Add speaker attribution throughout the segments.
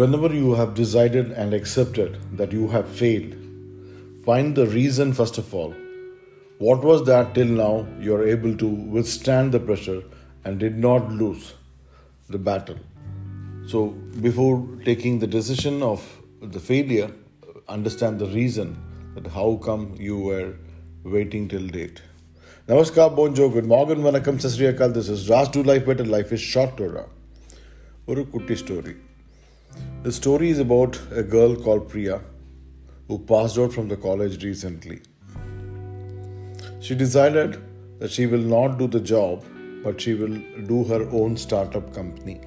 Speaker 1: Whenever you have decided and accepted that you have failed, find the reason first of all. What was that till now you are able to withstand the pressure and did not lose the battle? So, before taking the decision of the failure, understand the reason that how come you were waiting till date. Namaskar, bonjour, good morning, vanakkam, sasriyakal. This is Raj to Life Better. Life is short, Torah. ஒரு குட்டி story. The story is about a girl called Priya who passed out from the college recently. She decided that she will not do the job but she will do her own startup company.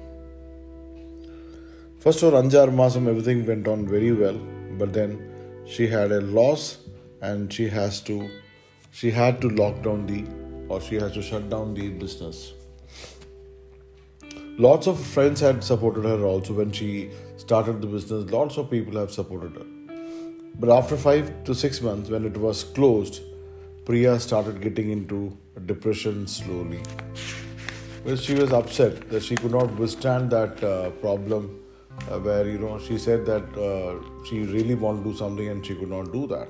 Speaker 1: First for Anjar Masam everything went on very well but then she had a loss and she has to she had to lock down the or she has to shut down the business. Lots of friends had supported her also when she started the business. Lots of people have supported her. But after five to six months, when it was closed, Priya started getting into depression slowly. Well, she was upset that she could not withstand that uh, problem uh, where, you know, she said that uh, she really wanted to do something and she could not do that.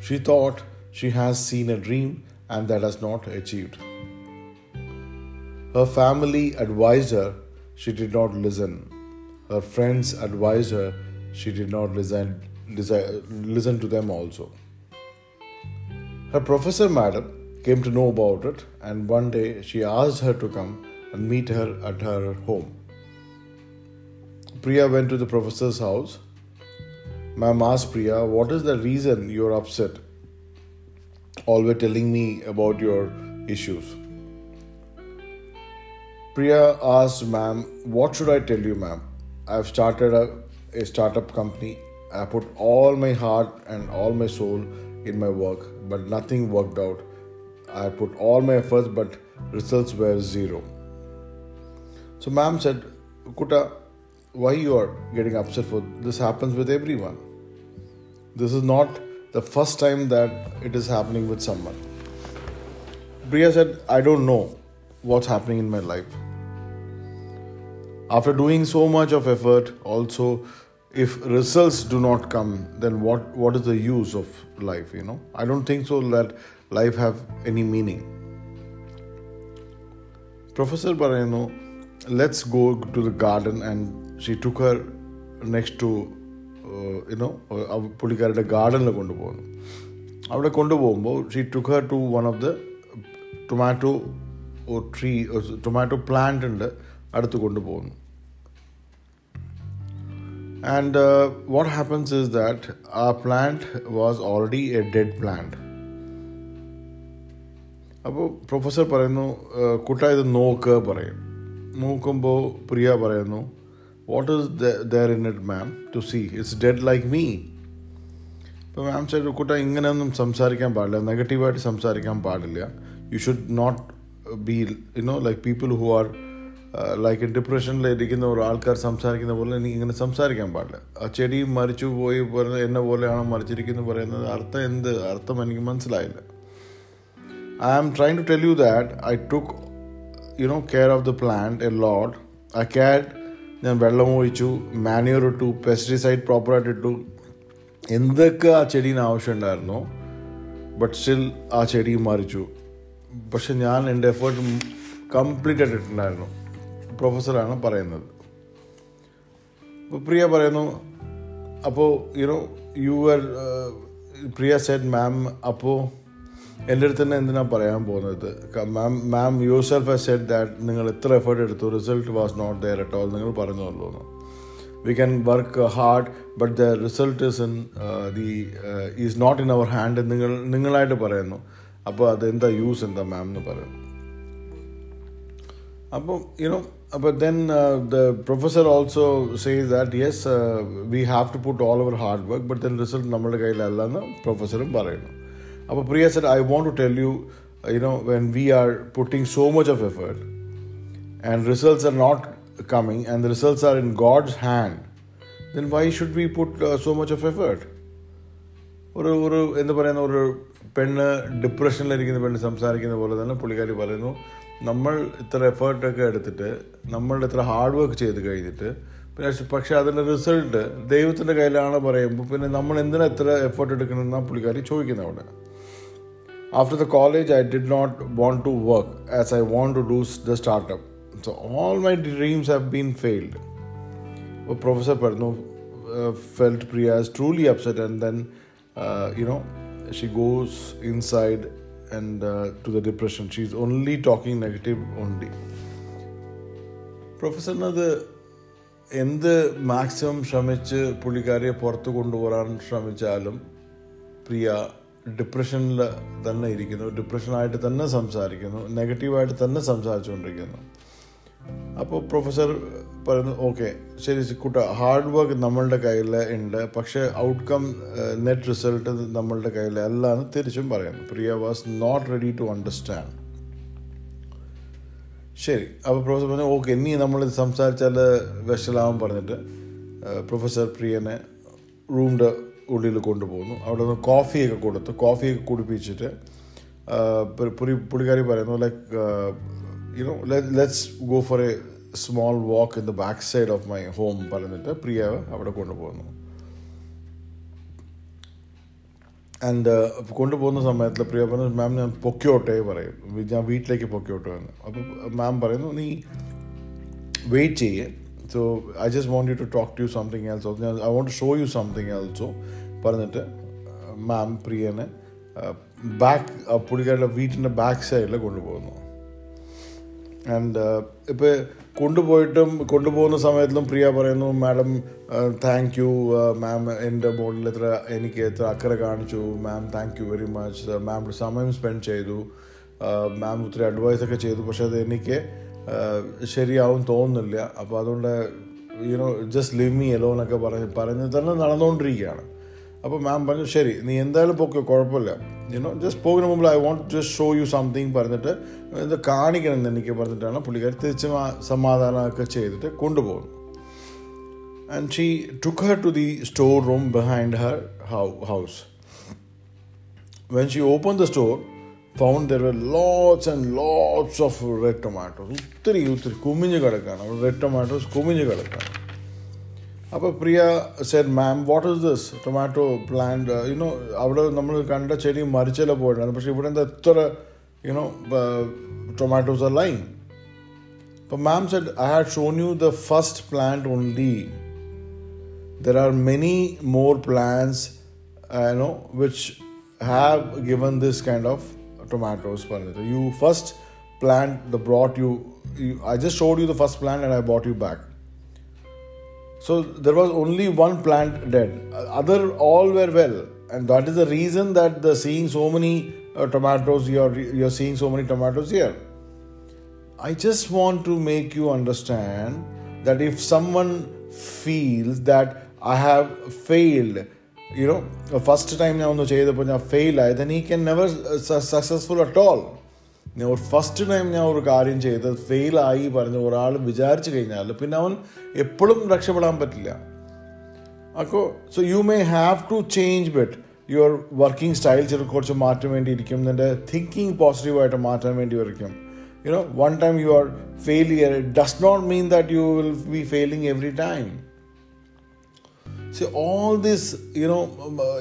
Speaker 1: She thought she has seen a dream and that has not achieved. Her family advised her, she did not listen. Her friends advised her, she did not listen, desi- listen to them also. Her professor madam came to know about it, and one day she asked her to come and meet her at her home. Priya went to the professor's house. Ma'am asked Priya, What is the reason you're upset? Always telling me about your issues. Priya asked, Ma'am, what should I tell you, ma'am? I've started a, a startup company. I put all my heart and all my soul in my work, but nothing worked out. I put all my efforts, but results were zero. So, ma'am said, Kuta, why you are getting upset for this happens with everyone. This is not the first time that it is happening with someone. Priya said, I don't know what's happening in my life. After doing so much of effort, also, if results do not come, then what, what is the use of life? You know, I don't think so that life have any meaning. Professor പറയുന്നു let's go to the garden and she took her next to you know പുള്ളിക്കാരുടെ ഗാർഡനിൽ കൊണ്ടുപോകുന്നു അവിടെ കൊണ്ടുപോകുമ്പോൾ she took her to one of the tomato tree tomato plant ഉണ്ട് അടുത്ത് കൊണ്ടുപോകുന്നു. And what happens is that ആ plant was already a dead plant അപ്പോൾ professor പറയുന്നു കുട്ട ഇത് നോക്ക് പറയും. നോക്കുമ്പോൾ പ്രിയ പറയുന്നു what is there in it ma'am to see it's dead like me ഇപ്പോൾ മാം സൈഡ് കുട്ട ഇങ്ങനെയൊന്നും സംസാരിക്കാൻ പാടില്ല. നെഗറ്റീവായിട്ട് സംസാരിക്കാൻ പാടില്ല. You should not be you know like people who are like ഡിപ്രഷനിലിരിക്കുന്ന ഒരു ആൾക്കാർ സംസാരിക്കുന്ന പോലെ എനിക്ക് ഇങ്ങനെ സംസാരിക്കാൻ പാടില്ല. ആ ചെടി മരിച്ചു പോയി പറയുന്നത് എന്നെ പോലെയാണ് മരിച്ചിരിക്കുന്നത് പറയുന്നത് അർത്ഥം എന്ത്? അർത്ഥം എനിക്ക് മനസ്സിലായില്ല. I am try to tell you that I took you know care of the plant a lot I care ഞാൻ വെള്ളം ഒഴിച്ചു മാന്യൂർ ഇട്ടു പെസ്റ്റിസൈഡ് പ്രോപ്പറായിട്ട് ഇട്ടു. എന്തൊക്കെ ആ ചെടീന് ആവശ്യമുണ്ടായിരുന്നോ ബട്ട് സ്റ്റിൽ ആ ചെടി മരിച്ചു. പക്ഷെ ഞാൻ എന്റെ എഫേർട്ട് കംപ്ലീറ്റ് ആയിട്ട് ഇട്ടിട്ടുണ്ടായിരുന്നു. പ്രൊഫസറാണ് പറയുന്നത്. പ്രിയ പറയുന്നു അപ്പോൾ you know you are Priya said ma'am അപ്പോൾ എന്റെ അടുത്ത് തന്നെ എന്തിനാണ് പറയാൻ പോകുന്നത്? Ma'am ma'am yourself a said that നിങ്ങൾ എത്ര എഫേർട്ട് എടുത്തു result was not there at all നിങ്ങൾ പറഞ്ഞല്ലോ we can work hard but the result is in the is not in our hand നിങ്ങൾ നിങ്ങളായിട്ട് പറയുന്നു. അപ്പോൾ അതെന്താ യൂസ് എന്താ മാം എന്ന് പറയുന്നു. അപ്പം യുനോ അപ്പോൾ then the professor also says that yes we have to put all our hard work but then result നമ്മുടെ കയ്യിലല്ല എന്ന് പ്രൊഫസറും പറയുന്നു. അപ്പോൾ Priya said I want to tell you you know when we are putting so much of effort and results are not coming and the results are in God's hand then why should we put so much of effort ഒരു ഒരു എന്ത് പറയുന്ന ഒരു പെണ്ണ് ഡിപ്രഷനിലിരിക്കുന്ന പെണ്ണ് സംസാരിക്കുന്ന പോലെ തന്നെ പുള്ളിക്കാരി പറയുന്നു നമ്മൾ ഇത്ര എഫേർട്ടൊക്കെ എടുത്തിട്ട് നമ്മൾ ഇത്ര ഹാർഡ് വർക്ക് ചെയ്ത് കഴിഞ്ഞിട്ട് പിന്നെ പക്ഷേ അതിന്റെ റിസൾട്ട് ദൈവത്തിന്റെ കയ്യിലാണ് പറയുമ്പോൾ പിന്നെ നമ്മൾ എന്തിനാ ഇത്ര എഫേർട്ട് എടുക്കണമെന്നാണ് പുള്ളിക്കാരി ചോദിക്കുന്നത് അവിടെ. After the college I did not want to work as I want to do the startup so all my dreams have been failed ഇപ്പോൾ പ്രൊഫസർ പറഞ്ഞു felt Priya's truly upset and then you know she goes inside and uh, to the depression. She's only talking negative only. പ്രൊഫസറിനത് എന്ത് maximum ശ്രമിച്ച് പുള്ളിക്കാരിയെ പുറത്തു കൊണ്ടുവരാൻ ശ്രമിച്ചാലും പ്രിയ ഡിപ്രഷനിൽ തന്നെ ഇരിക്കുന്നു ഡിപ്രഷനായിട്ട് തന്നെ സംസാരിക്കുന്നു നെഗറ്റീവായിട്ട് തന്നെ സംസാരിച്ചുകൊണ്ടിരിക്കുന്നു അപ്പോൾ പ്രൊഫസർ പറയുന്നു ഓക്കെ ശരി കുട്ട ഹാർഡ് വർക്ക് നമ്മളുടെ കയ്യിൽ ഉണ്ട്. പക്ഷേ ഔട്ട്കം നെറ്റ് റിസൾട്ട് നമ്മളുടെ കയ്യിൽ അല്ല എന്ന് തിരിച്ചും പറയുന്നു. Priya was not ready to understand ശരി അപ്പോൾ പ്രൊഫസർ പറഞ്ഞു ഓക്കെ ഇനി നമ്മൾ സംസാരിച്ചാൽ വിഷലാവും പറഞ്ഞിട്ട് പ്രൊഫസർ പ്രിയനെ റൂമിന്റെ ഉള്ളിൽ കൊണ്ടുപോകുന്നു. അവിടെ നിന്ന് കോഫിയൊക്കെ കൊടുത്ത് കോഫിയൊക്കെ കുടിപ്പിച്ചിട്ട് പുള്ളി പുള്ളിക്കാരി പറയുന്നു like you know let's go for a small walk in the back side of my home പറഞ്ഞിട്ട് പ്രിയ അവിടെ കൊണ്ടുപോകുന്നു. ആൻഡ് കൊണ്ടുപോകുന്ന സമയത്തിൽ പ്രിയ പറഞ്ഞു മാം ഞാൻ പൊക്കോട്ടെ പറയും. ഞാൻ വീട്ടിലേക്ക് പൊക്കോട്ടെ എന്ന്. അപ്പോൾ മാം പറയുന്നു നീ വെയിറ്റ് ചെയ്യേ. So I just want you to talk to you something else ഞാൻ I want show you something else പറഞ്ഞിട്ട് മാം പ്രിയനെ ബാക്ക് പുള്ളിക്കാരുടെ വീട്ടിന്റെ ബാക്ക് സൈഡിൽ കൊണ്ടുപോകുന്നു. ആൻഡ് ഇപ്പോൾ കൊണ്ടുപോയിട്ടും കൊണ്ടുപോകുന്ന സമയത്തിലും പ്രിയ പറയുന്നു മാഡം താങ്ക് യു മാം എന്റെ ബോർഡിൽ എത്ര എനിക്ക് എത്ര അക്കറ കാണിച്ചു. Ma'am thank you very much ma'am സമയം സ്പെൻഡ് ചെയ്തു. മാം ഒത്തിരി അഡ്വൈസൊക്കെ ചെയ്തു. പക്ഷേ അത് എനിക്ക് ശരിയാവും തോന്നുന്നില്ല. അപ്പോൾ അതുകൊണ്ട് you know just leave me alone എന്നൊക്കെ പറഞ്ഞ് പറഞ്ഞ് തന്നെ നടന്നുകൊണ്ടിരിക്കുകയാണ് അപ്പോൾ മാം പറഞ്ഞു ശരി നീ എന്തായാലും പൊക്കെ കുഴപ്പമില്ല. യുനോ ജസ്റ്റ് പോകുന്ന മുമ്പ് I want just show you something പറഞ്ഞിട്ട് ഇത് കാണിക്കണം എന്ന് എനിക്ക് പറഞ്ഞിട്ടാണ് പുള്ളിക്കാരി തിരിച്ച് സമാധാനമൊക്കെ ചെയ്തിട്ട് കൊണ്ടുപോകുന്നു and she took her to the store room behind her house when she open the store found there lots and lots of red tomatoes ഒത്തിരി ഒത്തിരി കുമിഞ്ഞ് കിടക്കാണ്. റെഡ് ടൊമാറ്റോസ് കുമിഞ്ഞ് കിടക്കാണ്. അപ്പോൾ Priya said ma'am what is this tomato plant you know അവിടെ നമ്മൾ കണ്ട ചെടി മരിച്ചല്ല പോയിട്ടാണ് പക്ഷേ ഇവിടെ എന്താ എത്ര യുനോ ടൊമാറ്റോസ് ആർ ലൈൻ അപ്പോൾ ma'am said I had shown you the first plant only there are many more plants you know which have given this kind of tomatoes. പറഞ്ഞിട്ട് you first plant the brought you I just showed you the first plant and I bought you back so there was only one plant dead other all were well and that is the reason that the seeing so many uh, tomatoes you're you're seeing so many tomatoes here i just want to make you understand that if someone feels that i have failed you know first time ഞാൻ ഒന്ന് ചെയ്തപ്പോൾ ഞാൻ fail ആയി then he can never successful at all ഞാൻ ഒരു first time ഞാൻ ഒരു കാര്യം ചെയ്ത് ഫെയിലായി പറഞ്ഞ് ഒരാൾ വിചാരിച്ചു കഴിഞ്ഞാൽ പിന്നെ അവൻ എപ്പോഴും രക്ഷപ്പെടാൻ പറ്റില്ല. അപ്പോൾ so you may have to change bit your working style ചെറു കുറച്ച് മാറ്റാൻ വേണ്ടിയിരിക്കും. നിന്റെ തിങ്കിങ് പോസിറ്റീവായിട്ട് മാറ്റാൻ വേണ്ടി വരയ്ക്കും you know one time you are failure it does not mean that you will be failing every time see all this you know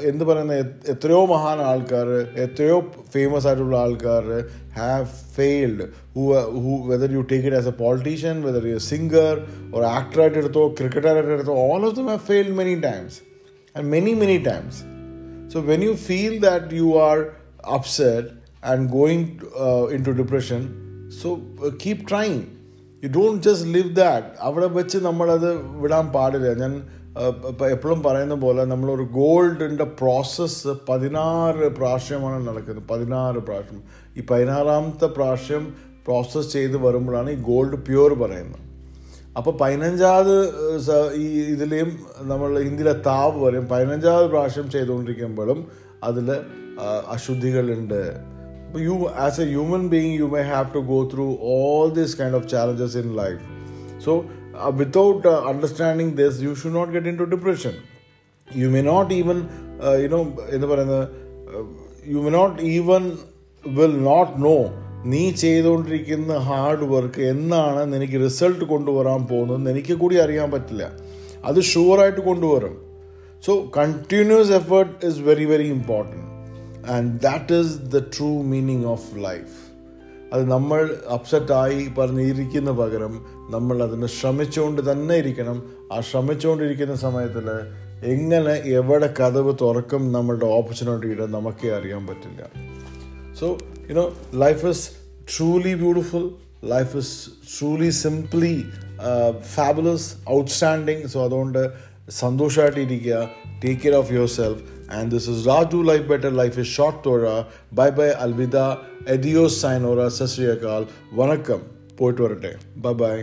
Speaker 1: എന്ത് പറയുന്ന എത്രയോ മഹാൻ ആൾക്കാർ എത്രയോ ഫേമസ് ആയിട്ടുള്ള ആൾക്കാർ have failed who who whether you take it as a politician whether you singer ഒരു ആക്ടറായിട്ട് എടുത്തോ ക്രിക്കറ്ററായിട്ട് എടുത്തോ all of them have failed many times and many many times so when you feel that you are upset and going in to depression so keep trying you don't just leave that അവിടെ വെച്ച് നമ്മളത് വിടാൻ പാടില്ല. ഞാൻ എപ്പോഴും പറയുന്ന പോലെ നമ്മളൊരു ഗോൾഡിന്റെ പ്രോസസ്സ് പതിനാറ് പ്രാവശ്യമാണ് നടക്കുന്നത്. പതിനാറ് പ്രാവശ്യം. ഈ പതിനാറാമത്തെ പ്രാവശ്യം പ്രോസസ്സ് ചെയ്ത് വരുമ്പോഴാണ് ഈ ഗോൾഡ് പ്യൂർ പറയുന്നത്. അപ്പോൾ പതിനഞ്ചാമത് ഈ ഇതിലെയും നമ്മൾ ഹിന്ദിയിലെ താവ് പറയും പതിനഞ്ചാമത് പ്രാവശ്യം ചെയ്തുകൊണ്ടിരിക്കുമ്പോഴും അതിൽ അശുദ്ധികളുണ്ട്. അപ്പോൾ you as a human being you may have to go through all these kind of challenges in life so understanding this, you should not get into depression. You may not even, uh, you know, എന്താ പറയുന്നത്? You may not even will not know നീ ചെയ്തുകൊണ്ടിരിക്കുന്ന hard work എന്നാണ് നിനക്ക് result കൊണ്ടുവരാൻ പോകുന്നത്. എനിക്ക് കൂടി അറിയാൻ പറ്റില്ല. അത് ഷുവറായിട്ട് കൊണ്ടുവരും. So continuous effort is very very important and that is the true meaning of life അത് നമ്മൾ അപ്സെറ്റായി പറഞ്ഞിരിക്കുന്ന പകരം നമ്മൾ അതിന് ശ്രമിച്ചുകൊണ്ട് തന്നെ ഇരിക്കണം. ആ ശ്രമിച്ചുകൊണ്ടിരിക്കുന്ന സമയത്തിൽ എങ്ങനെ എവിടെ കഥവ് തുറക്കും നമ്മളുടെ ഓപ്പർച്യൂണിറ്റിയുടെ നമുക്കേ അറിയാൻ പറ്റില്ല. So you know life is truly beautiful life is truly simply fabulous outstanding so അതുകൊണ്ട് സന്തോഷമായിട്ടിരിക്കുക take care of yourself and this is Raju life better life is short Thozha bye bye അൽവിദ എഡിയോസ് സൈനോറ സശ്രീയക്കാൽ വണക്കം പോയിട്ട് വരട്ടെ ബൈ ബൈ